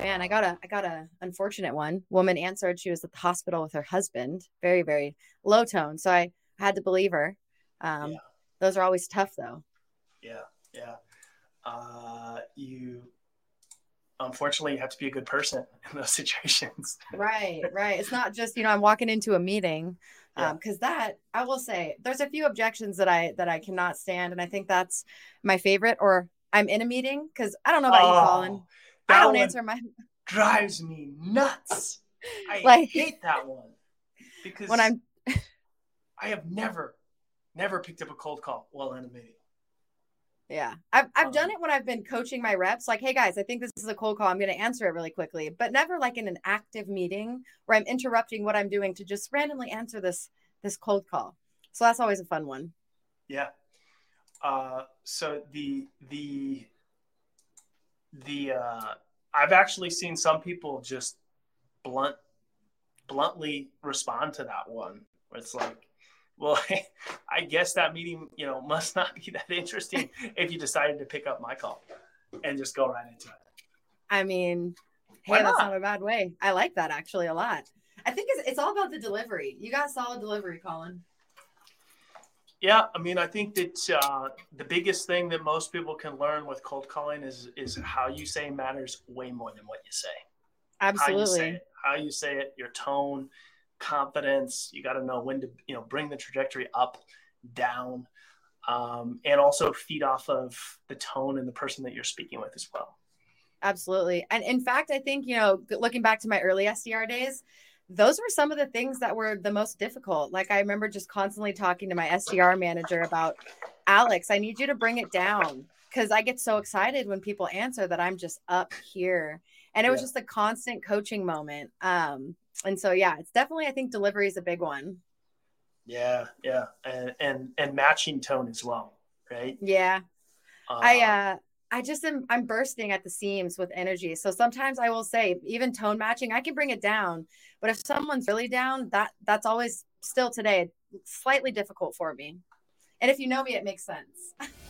I got a I got a unfortunate one. Woman answered she was at the hospital with her husband. Very very low tone. So I had to believe her. Um, yeah. Those are always tough though. Yeah, yeah. Uh, you unfortunately you have to be a good person in those situations. right, right. It's not just you know I'm walking into a meeting because yeah. um, that I will say there's a few objections that I that I cannot stand, and I think that's my favorite. Or I'm in a meeting because I don't know about oh, you, Collin. I don't answer my drives me nuts. I like, hate that one because when I'm I have never never picked up a cold call while in a meeting. Yeah. I've, I've um, done it when I've been coaching my reps. Like, hey guys, I think this is a cold call. I'm going to answer it really quickly, but never like in an active meeting where I'm interrupting what I'm doing to just randomly answer this this cold call. So that's always a fun one. Yeah. Uh, so the the the uh, I've actually seen some people just blunt bluntly respond to that one. Where it's like, well, I guess that meeting, you know, must not be that interesting if you decided to pick up my call and just go right into it. I mean, hey, that's not a bad way. I like that actually a lot. I think it's, it's all about the delivery. You got solid delivery, Collin. Yeah, I mean, I think that uh, the biggest thing that most people can learn with cold calling is is how you say matters way more than what you say. Absolutely. How you say it, how you say it your tone, confidence. You got to know when to you know bring the trajectory up, down, um, and also feed off of the tone and the person that you're speaking with as well. Absolutely, and in fact, I think you know, looking back to my early SDR days, those were some of the things that were the most difficult. Like I remember just constantly talking to my SDR manager about Alex, I need you to bring it down because I get so excited when people answer that I'm just up here. And it was just a constant coaching moment. Um, and so yeah, it's definitely I think delivery is a big one. Yeah, yeah, and and and matching tone as well, right? Yeah, um, I uh I just am I'm bursting at the seams with energy. So sometimes I will say even tone matching, I can bring it down, but if someone's really down, that that's always still today slightly difficult for me. And if you know me, it makes sense.